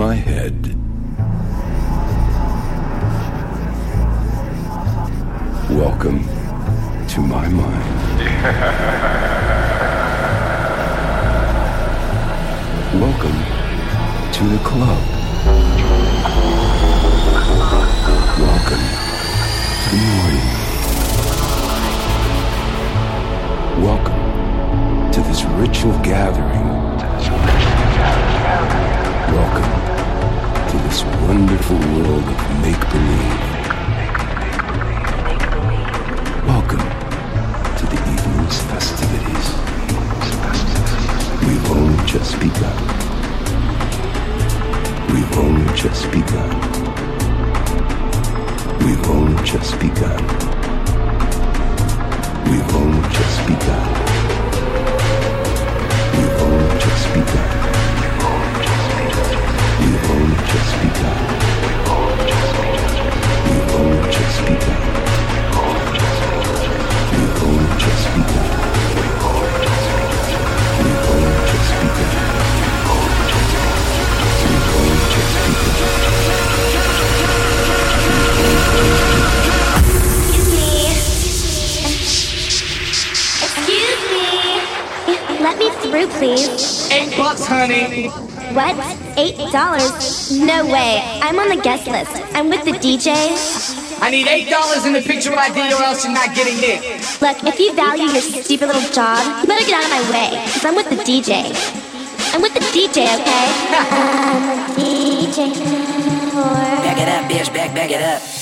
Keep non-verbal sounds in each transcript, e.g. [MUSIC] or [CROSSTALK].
my head. Welcome to my mind. [LAUGHS] Welcome to the club. Welcome to the morning. Welcome to this ritual gathering Welcome to this wonderful world of make believe. Welcome to the evening's festivities. We've only just begun. We've only just begun. We've only just begun. We've only just begun. We've only just begun. Excuse me. Excuse me. Let me through, please. Eight bucks, honey. What? Eight dollars? No way. I'm on the guest list. I'm with the DJ. I need eight dollars in the picture ID, or else you're not getting it. Look, if you value your stupid little job, you better get out of my way, cause I'm with the DJ. I'm with the DJ, okay? [LAUGHS] I'm the DJ. Back it up, bitch. Back, back it up.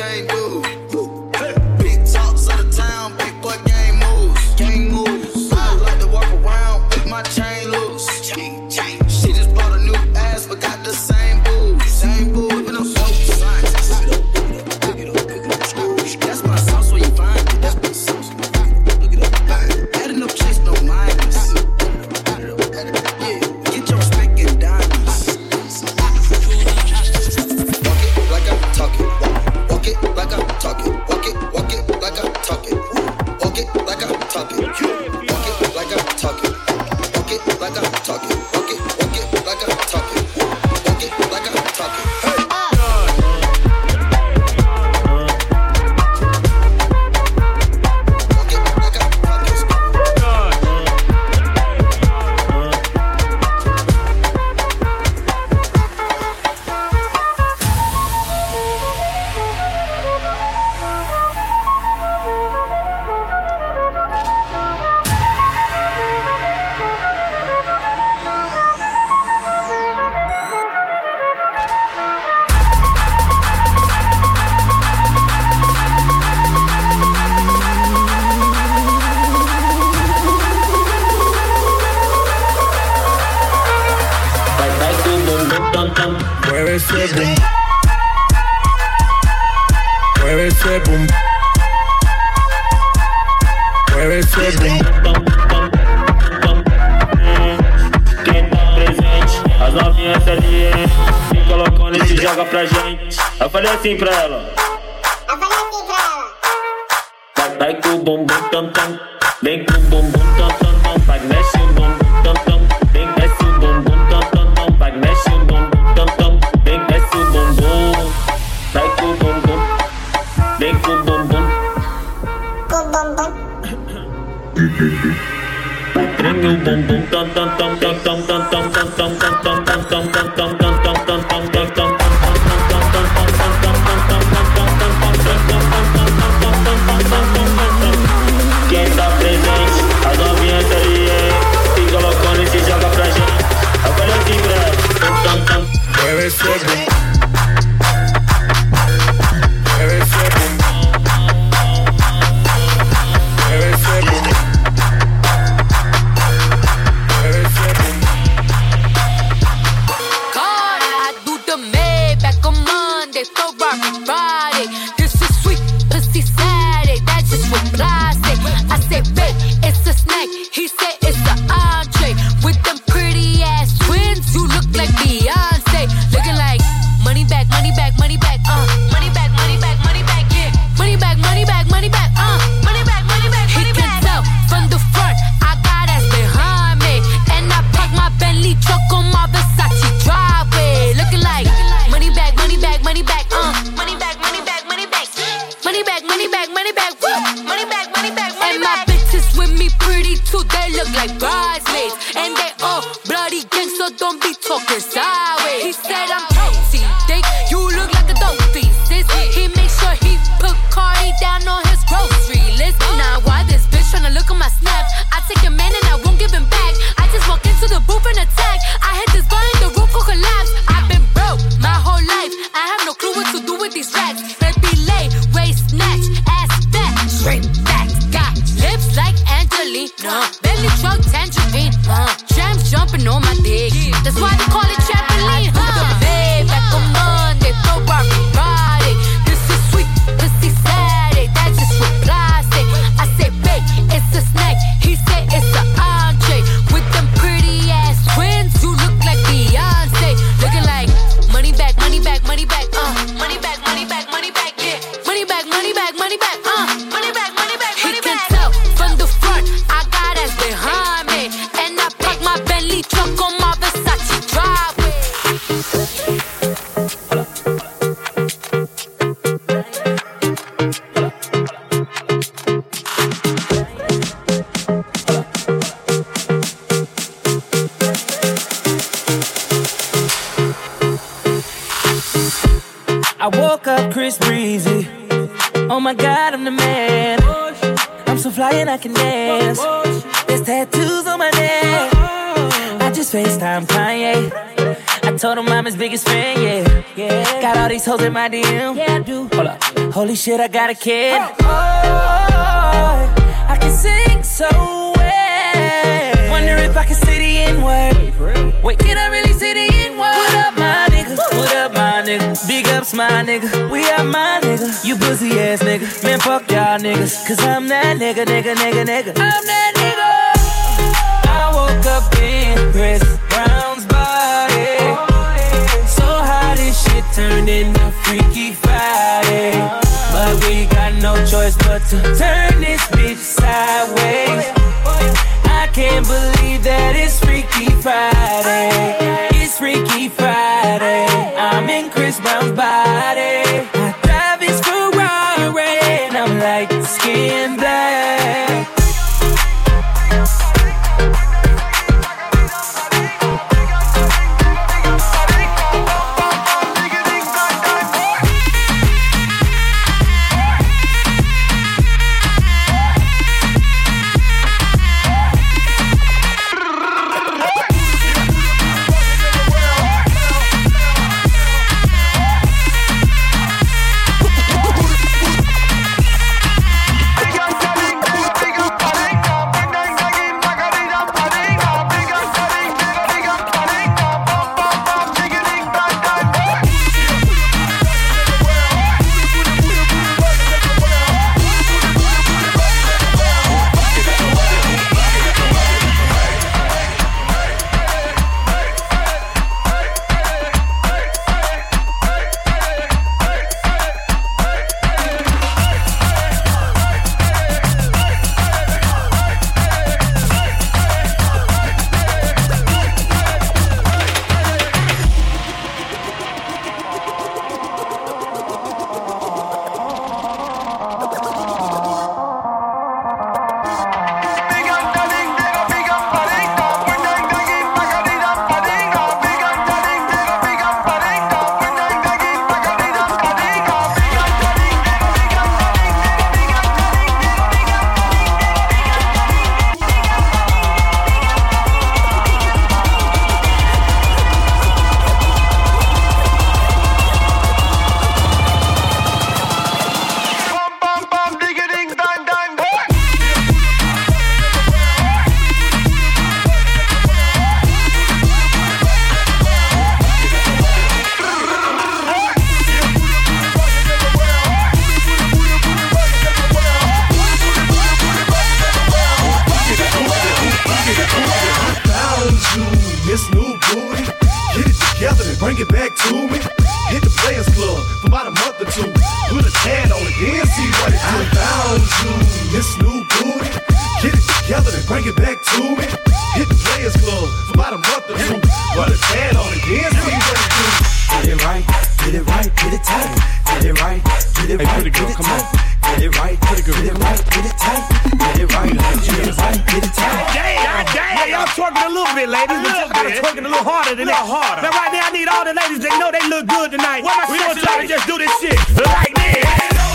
can't do. dum dum. Jingle bum bum dum dum dum dum dum dum dum dum dum dum dum dum dum. can dance. There's tattoos on my neck. I just FaceTime Kanye. I told him I'm his biggest fan, yeah. yeah. Got all these hoes in my DM. Yeah, I do. Hold up. Holy shit, I got a kid. Oh, I can sing so wonder if I can see the N word. Wait, can I really see the N word? What up, my nigga? What up, my nigga? Big ups, my nigga. We are my nigga. You pussy ass nigga. Man, fuck y'all niggas. Cause I'm that nigga, nigga, nigga, nigga. I'm that nigga. I woke up in Chris Brown's body. So how this shit turned into Freaky Friday. But we got no choice but to turn this bitch sideways can't believe that it's Freaky Friday. It's Freaky Friday. I'm in Chris Brown's body. Get it Hey, right, pretty girl, get it come tight. on. Get it right, get it right, get it tight. Get it right, get it right, get it tight. Damn, damn, y'all twerking a little bit, ladies. But y'all gotta twerking a little harder than that. Harder. Now, right now, I need all the ladies that know they look good tonight. Where my we to just do this shit like this.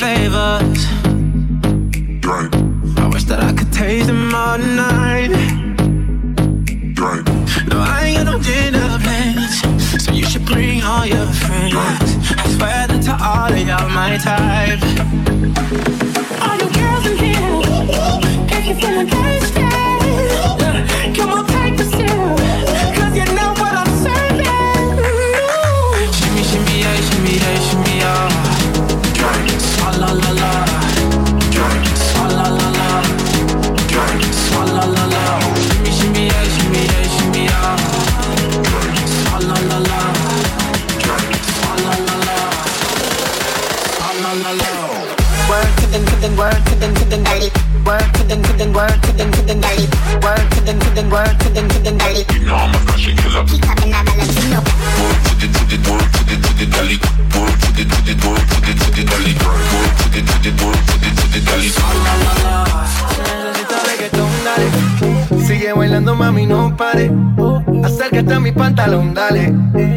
Thousand different flavors. Drink. I wish that I could taste them all tonight. Drink. No, I ain't got no dinner plans. So you should bring all your friends. I swear that to all of y'all my type. All you girls in here, if you're feeling thirsty, them, work to them, to them, dirty. Work to them, to them, work to them, to them, dirty. Work to them, to them, work to them, to them, dirty. You know I'm a fashion killer. Keep talking that Valentino. Work to the to the work to the to the deli. Work to the to the work to the to the deli. Work to the to the work to the to the deli. Necesita reggaetón, dale. Sigue bailando, mami, no pare. Acércate a mi pantalón, dale.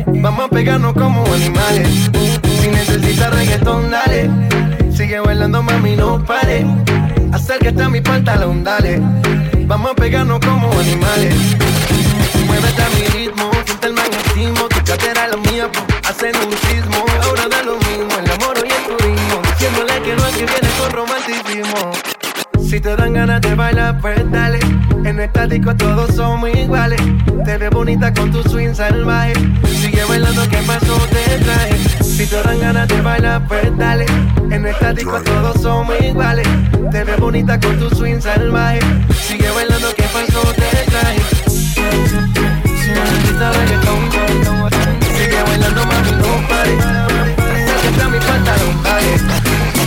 Vamos a pegarnos como animales. Si necesitas reggaetón, dale. Sigue bailando, mami, no pare. Acércate a mi pantalón, dale. Vamos a pegarnos como animales. Muévete a mi ritmo, siente el magnetismo. Tu cadera la mía, hacen un sismo. Ahora da lo mismo, el amor y el turismo. Diciéndole que no es que viene con romanticismo. Si te dan ganas de bailar, pues dale. En esta disco todos somos iguales. Te ves bonita con tu swing salvaje. Sigue bailando, que pasó te traje. Si te dan ganas de bailar, pues dale. En esta disco todos somos iguales. Te ves bonita con tu swing salvaje. Sigue bailando, que pasó te traje. Si necesitas reggaetón, sigue bailando, mami, no pare. Acércate a mi pantalón.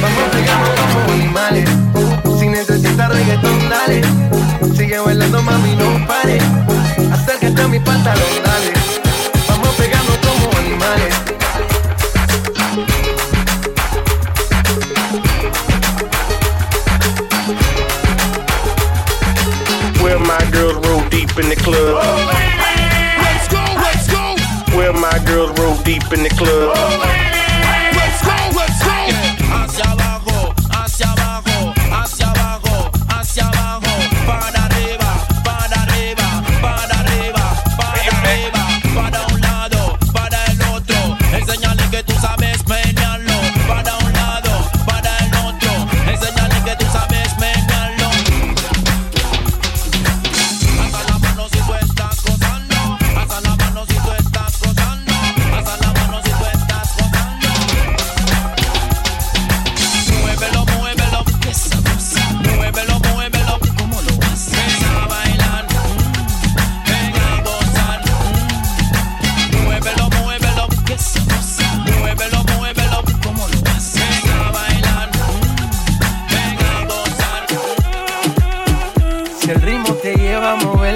Vamos a pegarnos como animales. Dale. Sigue bailando, mami, no pare. Acércate a mi pantalón, dale. Vamos a pegarnos como animales. Where my girls roll deep in the club. Let's go, let's go, Where my girls roll deep in the club.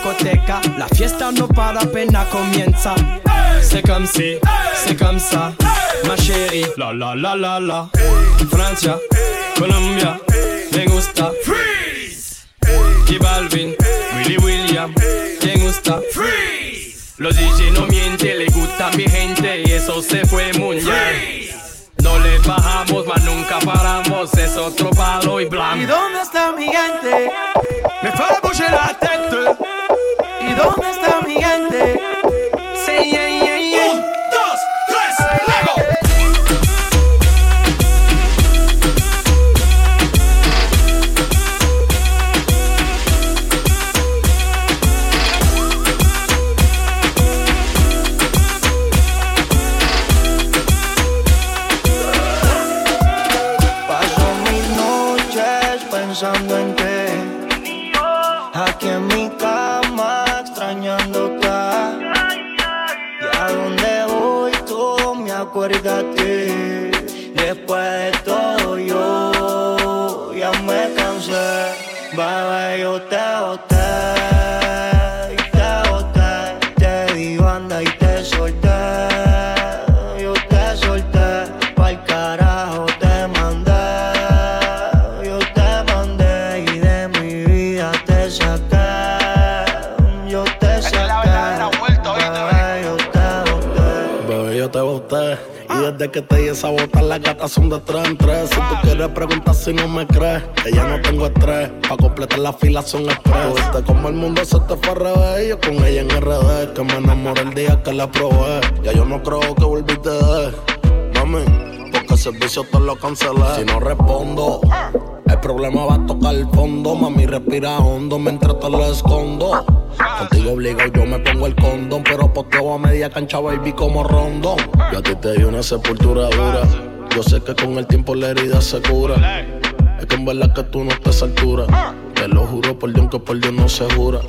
Discoteca. La fiesta no para apenas comienza. C'est comme si, c'est comme ça, ma chérie. La la la la la. Francia, Colombia, me gusta. Freeze. Y Balvin, Willy William, me gusta. Freeze. Los DJ no mienten, le gusta mi gente y eso se fue muy bien. Le bajamos, mas nunca paramos, es otro palo y blanco. ¿Y dónde está mi gente? Me fue a la tête. ¿Y dónde está mi gente? Sí, yeah, yeah. Después de todo yo ya me cansé. Bebé, yo te boté. Y te boté. Te di banda y te desde que te di esa bota, las gatas son de tres en tres. Si tú quieres preguntar si no me crees, que ya no tengo estrés. Pa' completar la fila son express. Viste como el mundo se te fue al revés. Yo con ella en RD, que me enamoré el día que la probé. Ya yo no creo que volviste de mami. Porque el servicio te lo cancelé. Si no respondo, el problema va a tocar el fondo. Mami, respira hondo mientras te lo escondo. Contigo obligado yo me pongo el condón, pero posteo a media cancha, baby, como rondón. Yo a ti te di una sepultura dura. Yo sé que con el tiempo la herida se cura. Es que en verdad que tú no estás a altura. Te lo juro por Dios que por Dios no se jura.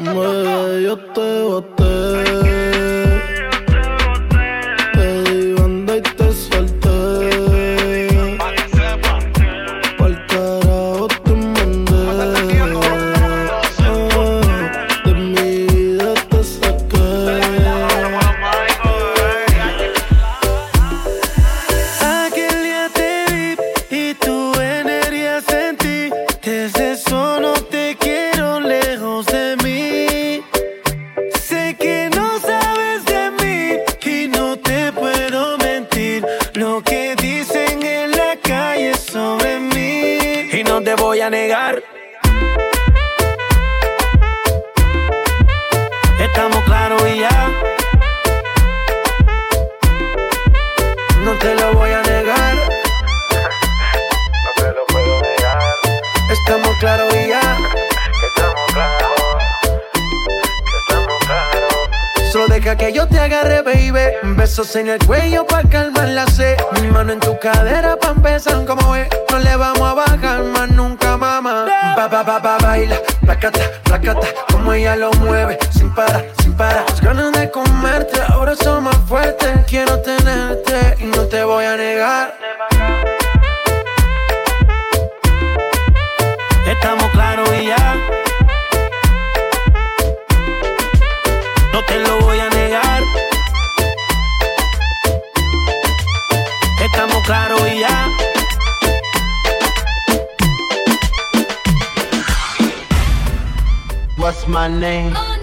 Bebé, yo te boté. Besos en el cuello pa' calmar la sed. Mi mano en tu cadera pa' empezar como ve. No le vamos a bajar más nunca, mamá. Ba, ba, ba, ba, baila. Placata, placata. Como ella lo mueve. Sin parar, sin parar. Las ganas de comerte ahora son más fuertes. Quiero tenerte y no te voy a negar. Estamos claros y ya. No te lo voy a negar. Claros y ya. What's my name?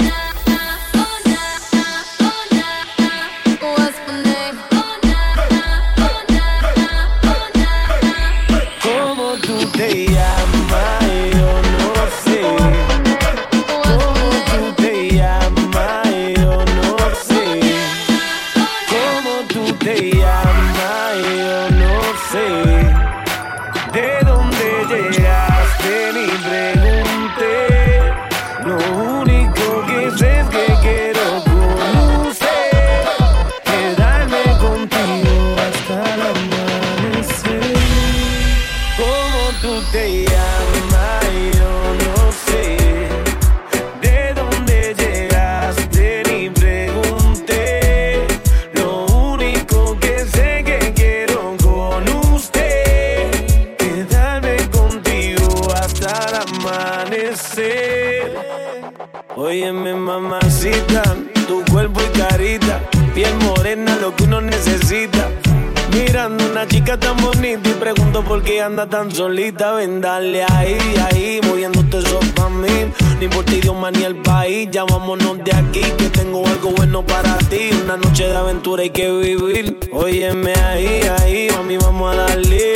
Anda tan solita. Ven, dale ahí, ahí, moviéndote eso pa' mí. Ni por ti, idioma ni el país, ya vámonos de aquí, que tengo algo bueno para ti. Una noche de aventura hay que vivir. Óyeme ahí, ahí, mami, vamos a darle.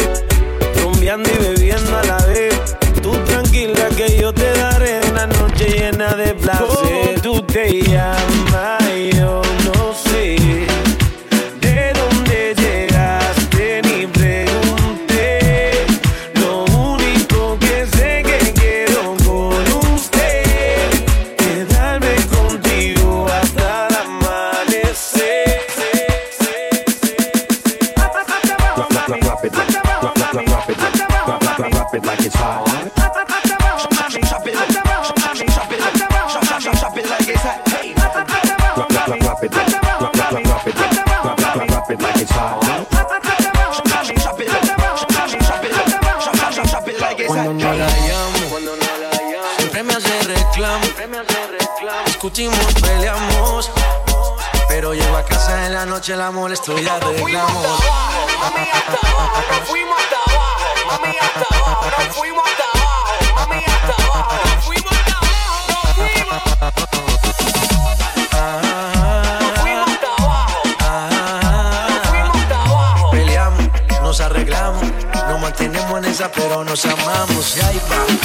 Rumbeando y bebiendo a la vez. Tú tranquila que yo te daré una noche llena de placer. Tú te llamas, noche el amor es arreglamos. Hasta abajo, nos fuimos hasta abajo. Mami, hasta abajo, nos fuimos hasta abajo. Mami, hasta abajo, nos fuimos hasta abajo. Nos fuimos. Fuimos hasta abajo. Nos fuimos hasta abajo. Peleamos, nos arreglamos. Nos mantenemos en esa, pero nos amamos. Y ahí va.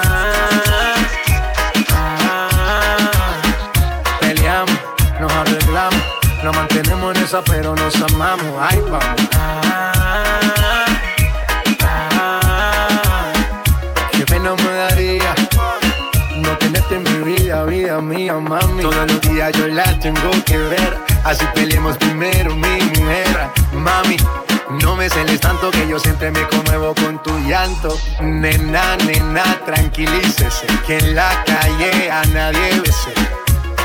Nos mantenemos en esa, pero nos amamos. Ahí vamos. Qué pena me daría no tenerte en mi vida, vida mía, mami. Todos los días yo la tengo que ver, así peleemos primero, mi mujer, mami. No me celes tanto que yo siempre me conmuevo con tu llanto. Nena, nena, tranquilícese, que en la calle a nadie bese.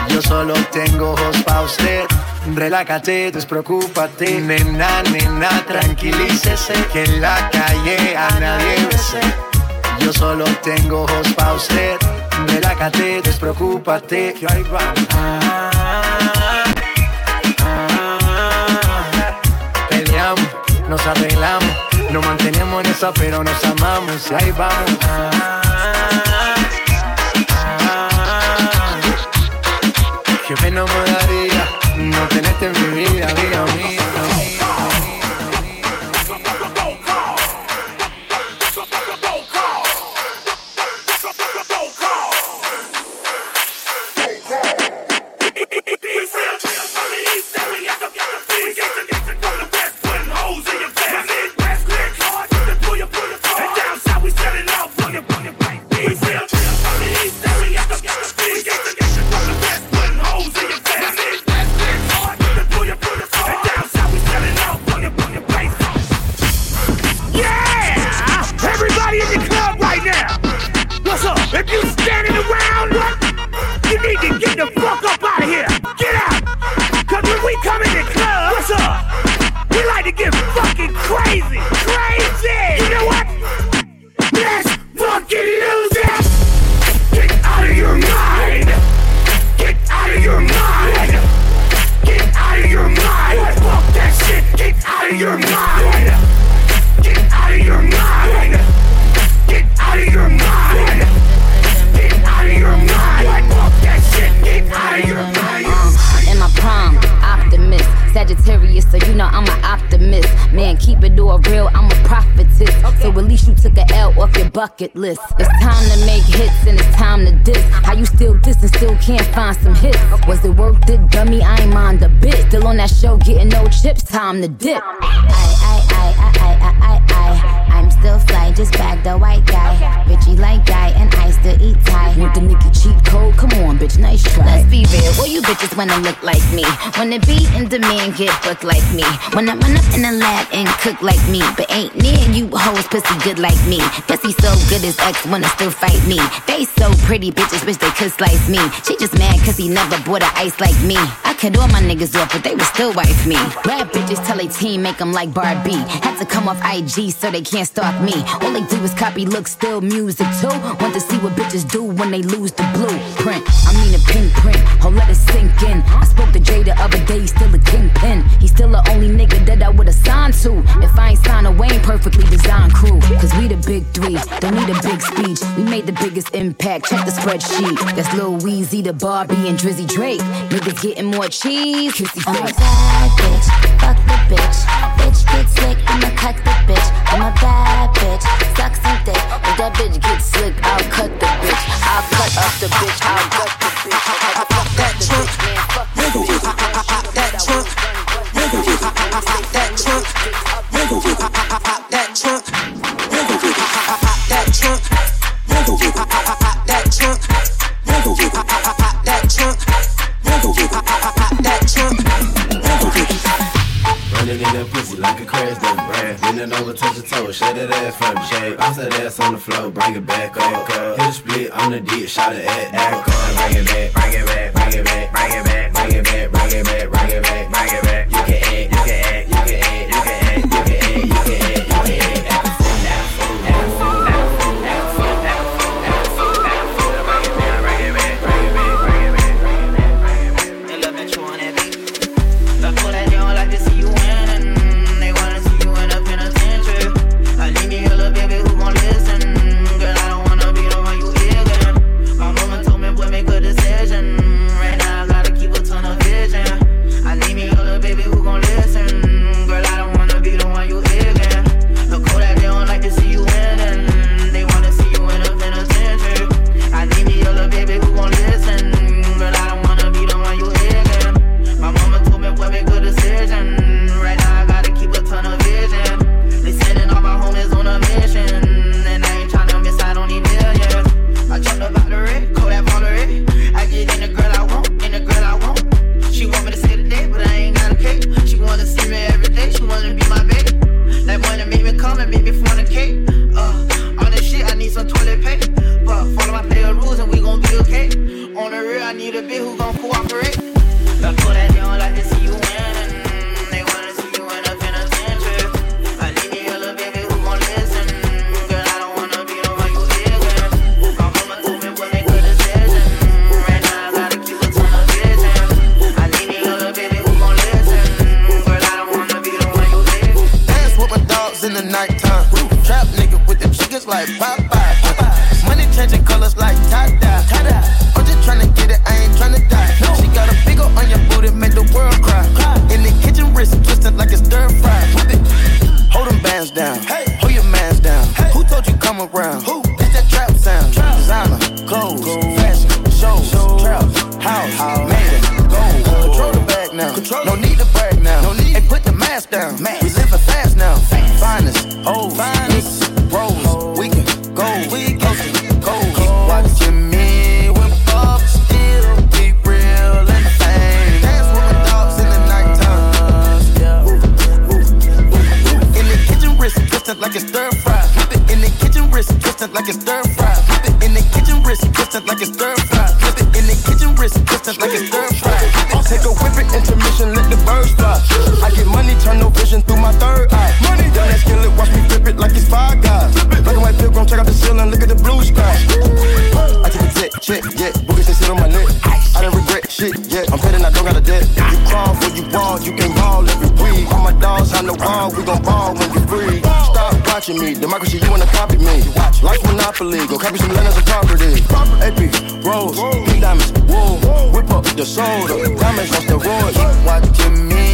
Yo solo tengo ojos pa' usted. Relájate, despreocúpate. Nena, nena, tranquilícese. Que en la calle a nadie bese. Yo solo tengo ojos pa' usted. Relájate, despreocúpate. Que ahí va. Peleamos, nos arreglamos. Nos mantenemos en esa, pero nos amamos. Y ahí vamos. Pena me tenerte en Sagittarius, so you know I'm an optimist. Man, keep it all real, I'm a prophetess. So at least you took a L off your bucket list. It's time to make hits and it's time to diss. How you still diss and still can't find some hits? Was it worth it, dummy? I ain't mind a bit. Still on that show, getting no chips, time to dip. I, I, I, I, I, I, I, I. I'm still fly, just bag the white guy. Bitchy like guy, and I still eat Thai. Want the Nicki cheat code? Come on, bitch, nice try. Let's be real, well you bitches wanna look like me. Wanna be in demand, get booked like me. Wanna run up in the lab and cook like me. But ain't near you hoes pussy good like me. Pussy so good his ex wanna still fight me. They so pretty bitches wish they could slice me. She just mad cause he never bought a ice like me. I cut all my niggas off, but they would still wife me. Bad bitches tell a team make them like Barbie. Had to come off IG so they can't stalk me. All they do is copy look, still music too. Want to see what bitches do when they lose the blueprint. I mean a pink print, oh let it sink in. I spoke to Jay the other day, he's still a kingpin. He's still the only nigga that I would've signed to. If I ain't signed a Wayne perfectly designed crew. Cause we the big three, don't need a big speech. We made the biggest impact, check the spreadsheet. That's Lil Weezy, the Barbie, and Drizzy Drake. Niggas getting more cheese, kissy I'm a face. bad bitch, fuck the bitch. Get slick, I'ma cut the bitch. I'm a bad bitch, suck some dick. If that bitch gets slick, I'll cut the bitch. I'll cut up the bitch, I'll gut the bitch. Fuck that trunk, the bitch. that trunk, that trunk, that trunk, that pussy like a crash dump brand. Bending over, touch your toe, shut that ass from me. Shake, bounce that ass on the floor, bring it back up. Hit a split on the D, shot it at that Bring it back, bring it back, bring it back, bring it back, bring it back, bring it back, bring it back, bring it back. You can act, you can act, like it's stir fry. Whip it in the kitchen, wrist twisted like it's stir fry. Take a whip it, intermission, let the birds fly. I get money, turn no vision through my third eye. Money down that skillet, watch me flip it like it's five guys. Black and white pilgrim, check out the ceiling, look at the blue sky. I take a jet, check, yeah, boogers they sit on my neck. I don't regret shit, yeah, I'm betting I don't got a debt. You crawl for you ball, you can ball every week. All my dogs on the wall, we gon' ball when you free. Watching me, democracy, you wanna copy me. Life monopoly, go copy some land as a property. AP, rose, pink diamonds, wool, whip up the soda, diamonds on steroids. Watching me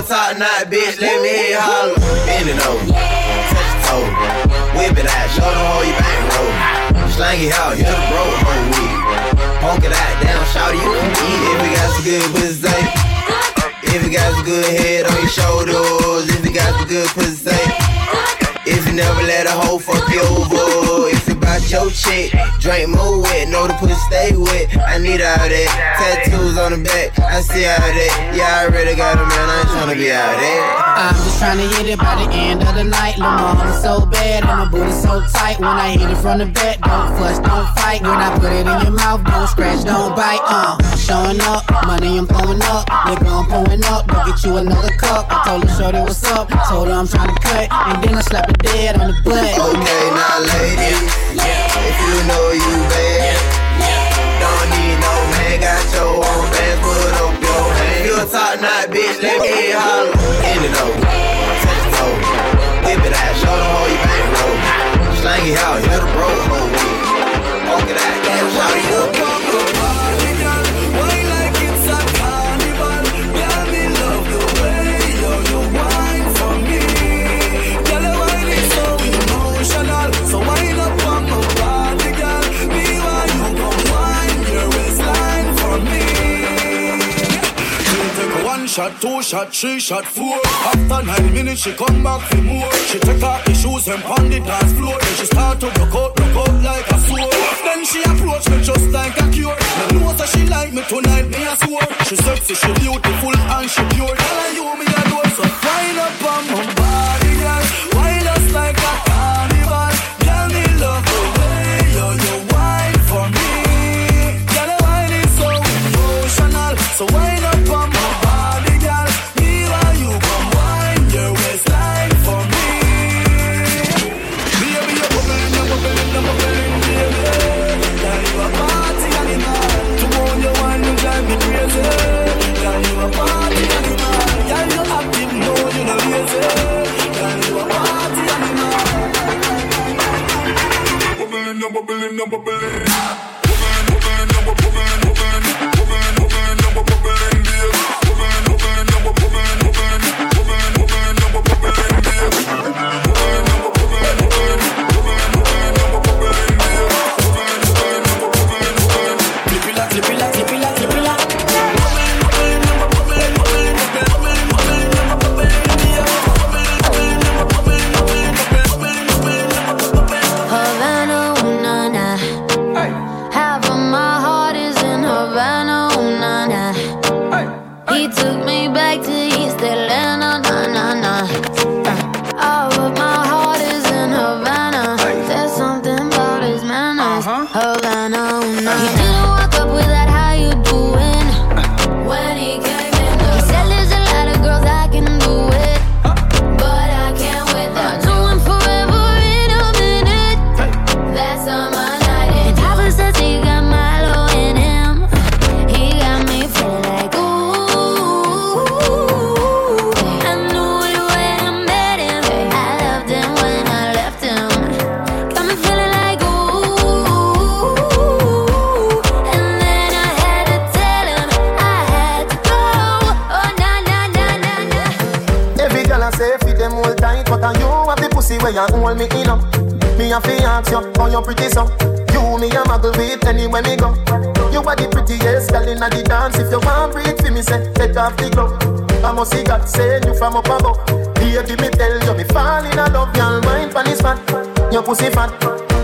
A top knot bitch, let me holler. Bend it over, touch your toe, whip it out, show them how you bang roll. Slang it out, hit a bro whole week. Honk it out, down, shout you can eat. If you got some good pussy. If you got some good head on your shoulders, if you got some good pussy. If you never let a hoe fuck you over, if you bout your chick, drink more wet, know the pussy stay wet. I need all that. Tattoos on the back, I see all that. Yeah, I already got a man, I ain't tryna be out there. I'm just trying to hit it by the end of the night. Lil' mama so bad and my booty so tight. When I hit it from the back, don't fuss, don't fight. When I put it in your mouth, don't scratch, don't bite. Uh, showing up, money I'm throwing up, nigga I'm pulling up. Go get you another cup. I told her shorty what's up, told her I'm trying to cut, and then I slap it dead on the butt. Okay, now ladies, if you know you bad, don't need no man, got your own bands, put up your hand. You a top knot bitch, let me you holler. In it over, touch it over, whip it out, show them how you bang roll. Slang it out, hit a bro week. Honk it out, damn, shout it shot, two shot, three shot, four. After nine minutes, she come back for more. She take off the shoes and pound the dance floor. Then she start to rock out, rock out like a sword. Then she approach me just like a cure. Me know that she like me tonight, me a swore. She sexy, she beautiful and she pure. Girl, and you me a door, so wind up on my body, girl. Wind us like a carnival.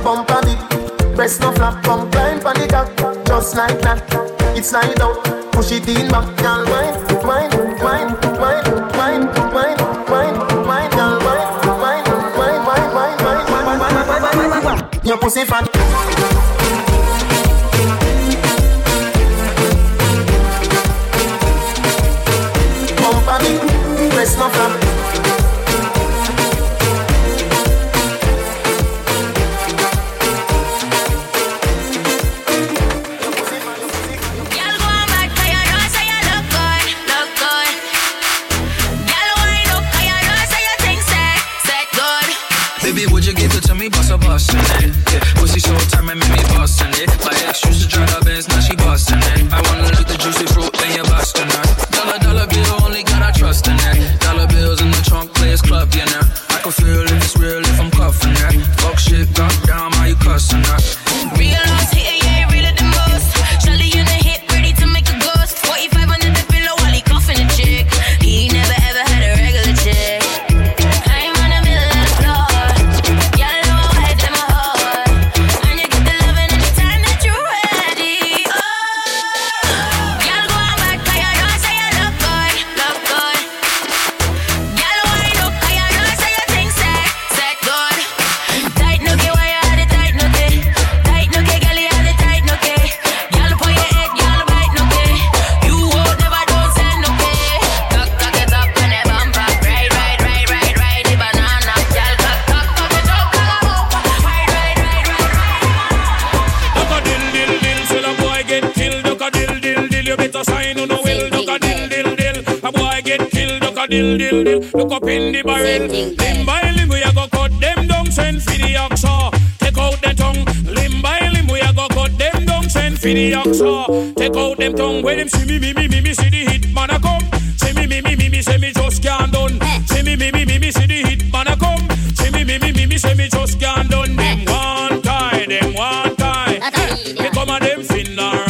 Bumper big, breast no flap, come climb pon the cock, just like that. It's slide out, push it in back, y'all mind, mind, mind, mind, mind, mind, mind, mind, y'all mind, mind, mind, mind, mind, mind, mind, mind, mind, mind, mind, your pussy fat. Bumper for. Take out them tongue. When them see me, me, me, me, me, see the hit man a come. See me, me, me, me, me, say me just can't done. See me, me, me, me, me, see the hit man a come. See me, me, me, me, me, say me just can't done. Them one tie, them one tie. Me come a them funeral,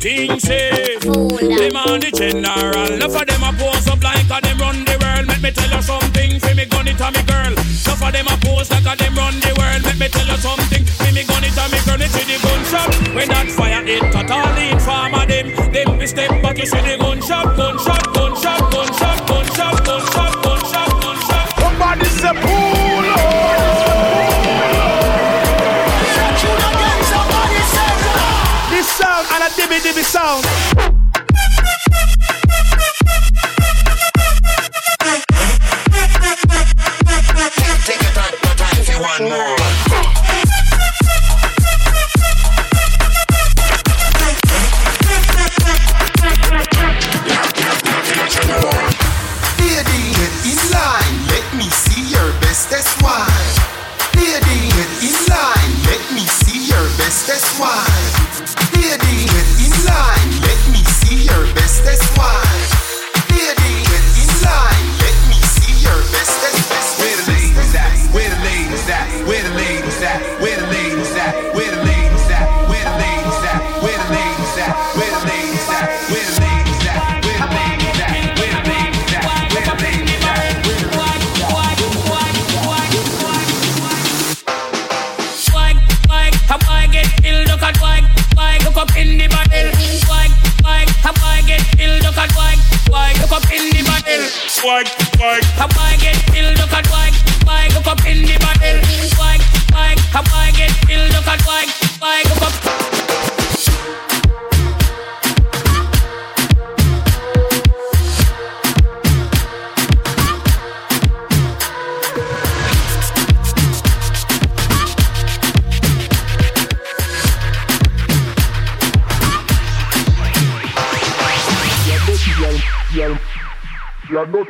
them things say. Them a the general, enough of them a pose up like a them run the world. Let me tell you something, fi me gun it a me girl. Enough of them a pose like a them run the world. Let me tell you something, fi me gun it a me girl. It's the gunshot when that fire hit, cut all the informer them. Then we step back, you see the gunshot, gunshot, gunshot, gunshot, gunshot, gunshot,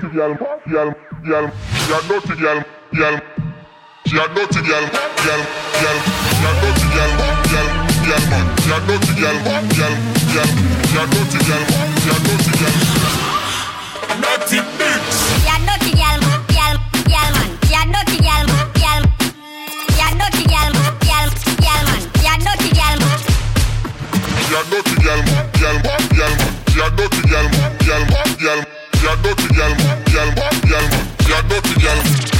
naughty girl, girl, girl, you're naughty girl, girl. You're naughty girl, girl, girl. You're naughty girl, girl, girl, man. You're girl, girl, girl. You're naughty girl, you're naughty girl. Naughty bitch. You're naughty girl, girl, girl, man. You're naughty girl, girl. You're naughty girl, girl, girl, man. You're naughty girl. You're naughty girl, girl, girl, man. You're naughty girl, girl, girl. You're naughty girl, girl, girl. You're naughty girl.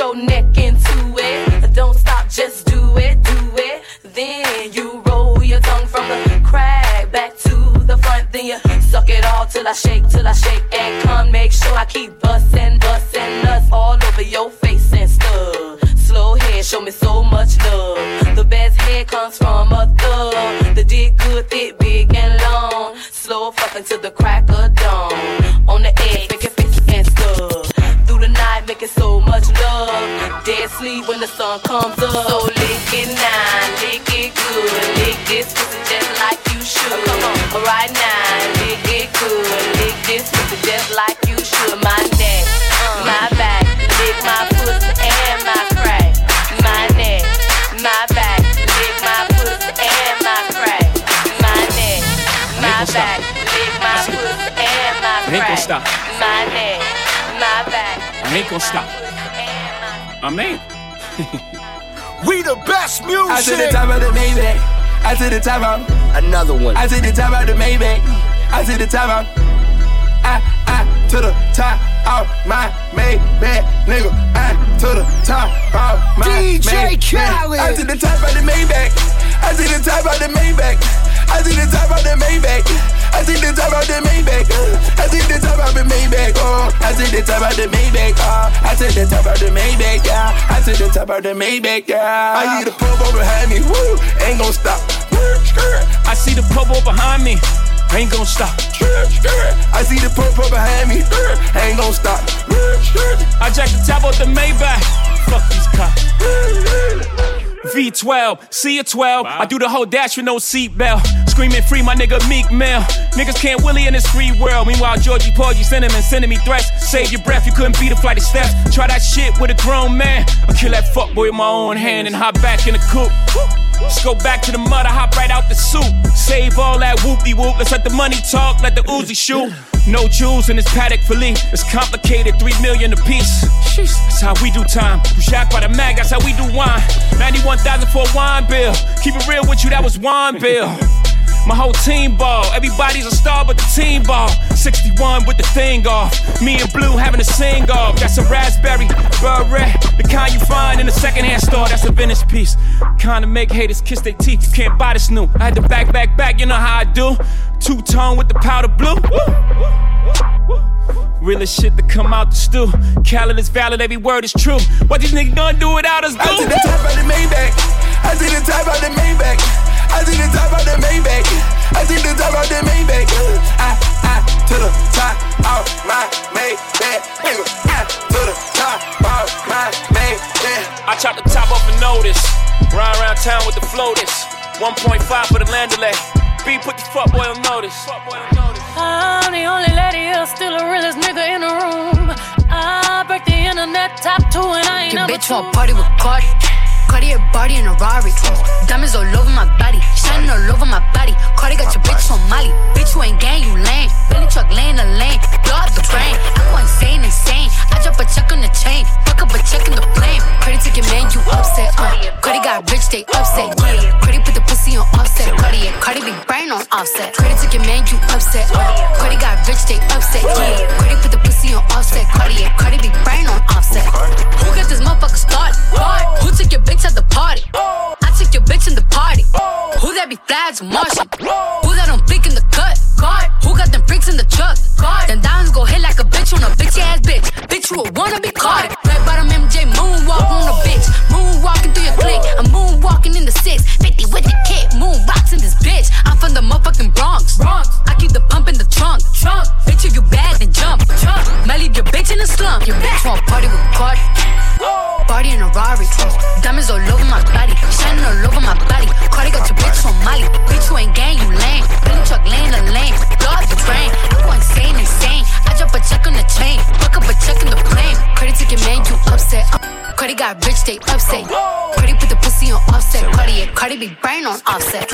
your neck into it. Don't stop, just do it, do it. Then you roll your tongue from the crack back to the front. Then you suck it all till I shake, till I shake and come. Make sure I keep bustin', bustin' nuts all over your face and stuff. Slow head, show me so much love. The best head comes from a thug. The dick good, thick, big and long. Slow fucking to the crack of dawn. Dead sleep when the sun comes up. So lick it nine, lick it good. Lick this pussy just like you should. Come on, right now, lick it good. Lick this pussy just like you should. My neck, uh, my back, lick my pussy and my crack. My neck, my back, lick my pussy and my crack. My neck, my back, lick my pussy and my I ain't gonna crack. My neck, my back. I ain't gonna stop. I mean, [LAUGHS] We the best music. I to the top of the Maybach. I to the top of another one. I to the top of the Maybach. I to the top of I I to the top of my Maybach, nigga. I to the top of my DJ Maybach. Khaled. I to the top of the Maybach. I to the top of the Maybach. I to the top of the Maybach. I to the top of the Maybach. Uh. I to the top of the Maybach. Oh, I to the top of the Maybach. Oh, I to the top of the Maybach. Yeah, I to the top of the Maybach. Yeah, I need a purple behind me. Woo, ain't gon' stop. I see the purple behind me. Ain't gonna stop. I see the purple behind me. Ain't gon' stop. I jack the top of the Maybach. Fuck these cops. V12, C a 12. I do the whole dash with no seatbelt. Screaming free, my nigga Meek Mill. Niggas can't Willie in this free world. Meanwhile, Georgie Porgy sending and sending me threats. Save your breath, you couldn't beat a flight of steps. Try that shit with a grown man. I kill that fuckboy with my own hand and hop back in the coupe. Just go back to the mud, I hop right out the soup. Save all that whoopty whoop. Let's let the money talk, let the Uzi shoot. No jewels in this Patek Philippe. It's complicated, three million a piece. That's how we do time. You shack by the mag, that's how we do wine. 91,000 for a wine bill. Keep it real with you, that was wine bill. My whole team ball. Everybody's a star, but the team ball. 61 with the thing off. Me and Blue having a sing off. That's a raspberry, beret. The kind you find in a secondhand store. That's a Venice piece. Kind of make haters kiss their teeth. You can't buy this new. I had to back, back, back. You know how I do. Two tone with the powder blue. Woo. Realest shit to come out the stew. Khaled is valid, every word is true. What these niggas gonna do without us? Do? I see the top of the Maybach. I see the top of the Maybach. I see the top of the Maybach. I see the top of the Maybach. I, I, to the top of my Maybach. Nigga, I, to the top of my Maybach. I chop the top off a notice. Ride around town with the floaters. 1.5 for the Landaulet. B put the fuckboy on notice. Fuckboy on notice. I'm the only lady here, still the realest nigga in the room. I break the internet top two and I ain't Your number bitch two. want party with Cardi. Cartier body in a Rari. Diamonds all over my body. Shining all over my body. Cardi got your bitch on Molly. Bitch, you ain't gang, you lame. Billy truck laying the lane. Blow out the brain. I go insane, insane. I drop a check on the chain. Fuck up a check in the flame. Credit ticket, man, you upset. Uh. Cardi got rich, they upset. Yeah. Cardi put the pussy on offset. Cardi, yeah. Cardi be brain on offset. Be brain on offset.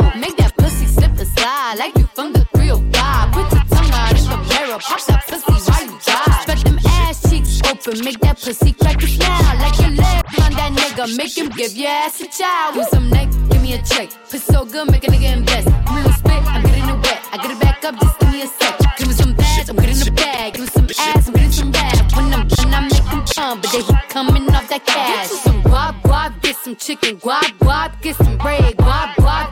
cold. Make that pussy slip and slide like you from the 305. Put your tongue out in the barrel, pop that pussy while you drive. Spread them ass cheeks open, make that pussy crack and smile like your leg on that nigga, make him give your ass a child. With some neck, give me a check. Put so good, make a nigga invest. Give me a spit, I'm getting it wet. I get it back up, just give me a sec. Give me some bags, I'm getting a bag. Give me some ass, I'm getting some rap. When I'm done, I make them come, but they keep coming off that cash. Get some guap, guap, get some chicken, guap, guap, get some bread, guap, guap.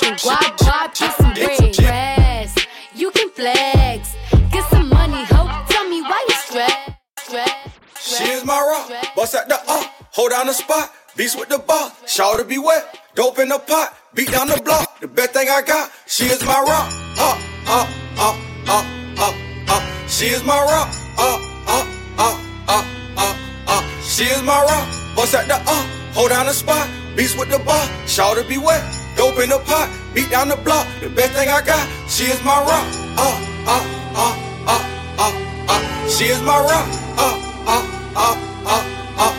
Get some guap guap, get some bread. Rest. You can flex, get some money, ho. Tell me why you stress. stress. She's my rock, bust at the up, hold down the spot. Beast with the bar, shout to be wet, dope in the pot, beat down the block. The best thing I got, she is my rock. Up, up, up, up, up, up. She is my rock. Up, up, up, up, up, up. She is my rock. Bust at the up, hold down the spot. Beast with the bar, shout to be wet, Dope in the pot, beat down the block. The best thing I got, she is my rock. Up, up, up, up, up, up. She is my rock. Up, up, up, up, up.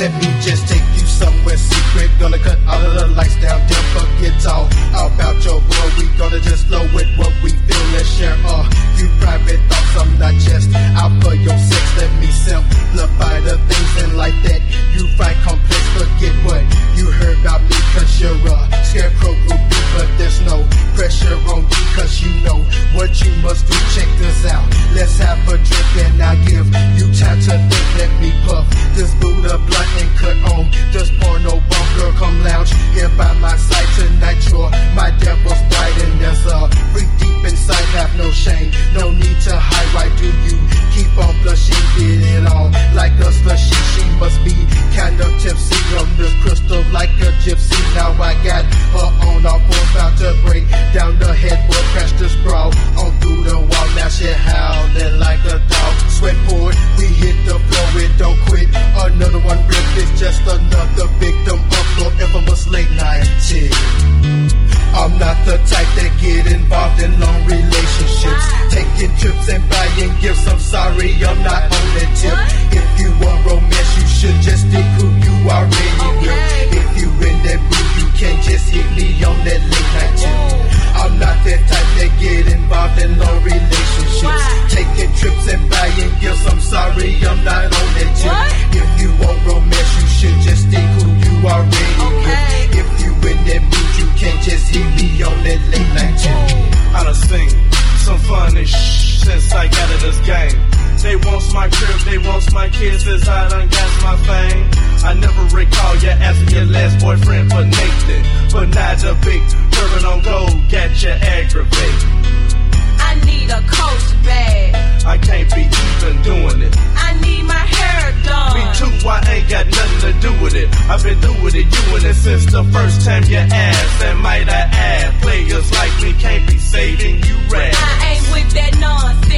Let me just take you somewhere. Gonna cut all of the lights down, then forget all about your boy. We gonna just flow with what we feel and share uh, a few private thoughts. I'm not just out for your sex. Let me simplify the things in life that you find complex. Forget what you heard about me, cause you're a scarecrow groupie. But there's no pressure on you, cause you know what you must do. Check this out. Let's have a drink and I'll give you time to think. Let me puff this Buddha blunt and cut on this porno bump. Girl, come lounge here by my side tonight. You're my devil's bride and there's a freak deep inside. Have no shame, no need to hide. Why do you keep on blushing? Did it all like a slushy. She must be kind of tipsy boyfriend for Nathan. But now the big turban on gold got you aggravated. I need a coach bag. I can't be even doing it. I need my hair done. Me too, I ain't got nothing to do with it. I've been doing it, doing it since the first time you asked. And might I add, players like me can't be saving you rap. I ain't with that nonsense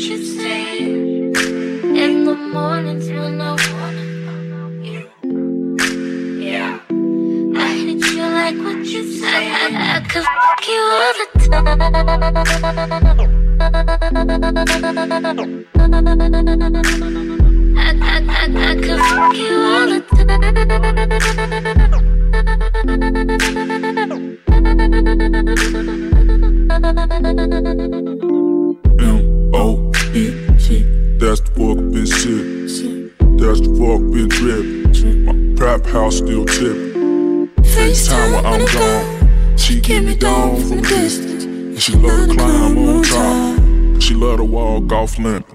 you say. In the mornings when I wanna you. Yeah. I hit you like what you say. I, I could fuck you all the time. I, I, I, I could fuck you all the O house still tipping. FaceTime while I'm gone. She give me down from a distance. And she love to climb on top. She love to walk off limp.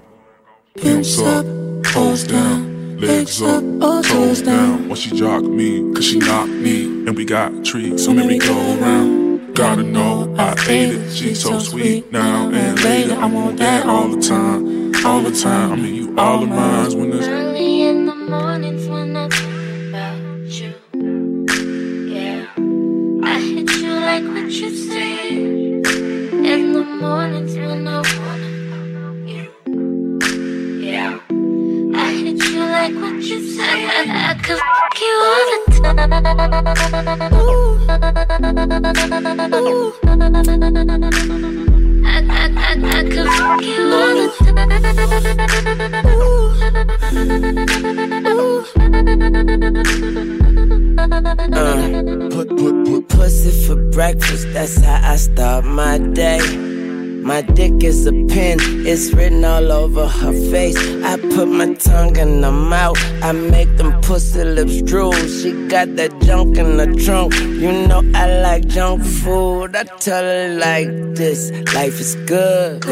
Pimps up, hoes down, legs up, toes down. While she jock me, cause she knock me. And we got treats, so maybe go around. Gotta know I ate it. She's so sweet now and later. I want that all the time, all the time. I mean, you all of mine when it's breakfast, that's how I start my day. My dick is a pen, it's written all over her face. I put my tongue in her mouth, I make them pussy lips drool. She got that junk in the trunk, you know I like junk food. I tell her like this, life is good.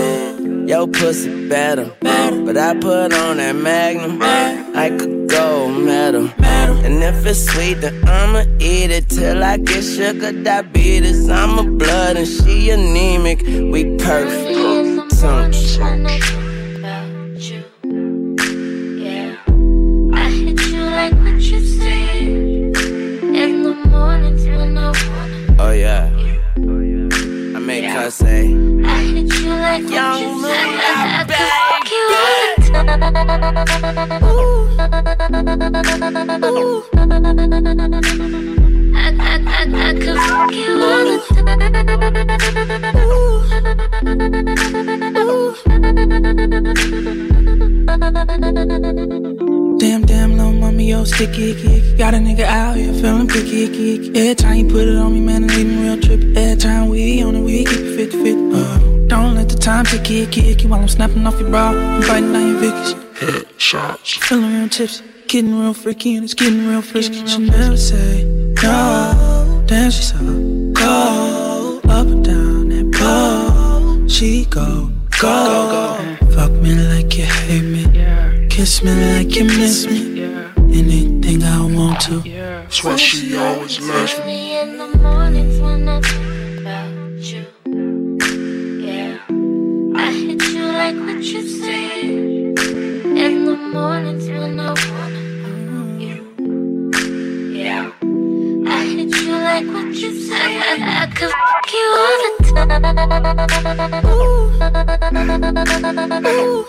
Yo, pussy better, but I put on that magnum. I could go metal. And if it's sweet, then I'ma eat it till I get sugar diabetes. I'm a blood and she anemic. We perfect. Wanna. Oh yeah. I make her say. I hit you like what Ooh. I, I, I, I could fuck you all the Damn, damn, little mommy, yo, sticky, icky, icky. Got a nigga out here feeling picky, icky, icky. Every time you put it on me, man, it leave me real trippy. Every time we on it, we keep it 50 50. Uh, don't let the time ticky, icky, icky. While I'm snapping off your bra and biting down your Vickies. Headshots. Feeling real tipsy, getting real freaky, and it's getting real frisky. She never say no. Damn, she's so cold. Up and down that pole. She go, go, go. Fuck me like you hate me. Kiss me like you miss me. Anything I want to. That's why she always loves me. Ooh.